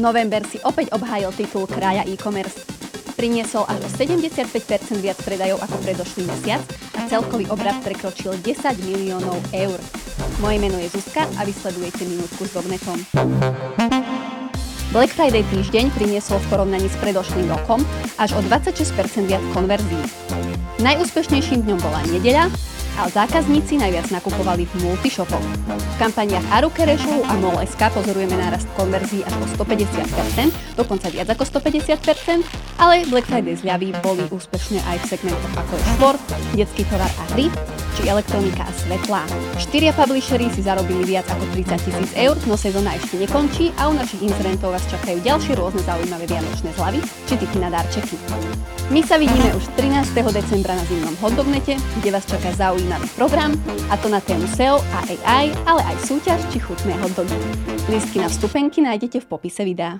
November si opäť obhájil titul kraja e-commerce. Priniesol až o 75% viac predajov ako predošlý mesiac a celkový obrad prekročil 10 miliónov eur. Moje meno je Zuzka a vysledujete minútku s Dognetom. Black Friday týždeň priniesol v porovnaní s predošlým rokom až o 26% viac konverzií. Najúspešnejším dňom bola nedeľa, a zákazníci najviac nakupovali v multishopoch. V kampaniách Reshow a MOL.sk pozorujeme nárast konverzií až o 150%, dokonca viac ako 150%, ale Black Friday zľavy boli úspešné aj v segmentoch ako je šport, detský tovar a hry, či elektronika a svetlá. Štyria publishery si zarobili viac ako 30 tisíc eur, no sezóna ešte nekončí a u našich inzerentov vás čakajú ďalšie rôzne zaujímavé vianočné zľavy či typy na darčeky. My sa vidíme už 13. decembra na zimnom hotdognete, kde vás čaká zaujímavý program, a to na tému SEO a AI, ale aj súťaž či chutné hotdogy. Lístky na vstupenky nájdete v popise videa.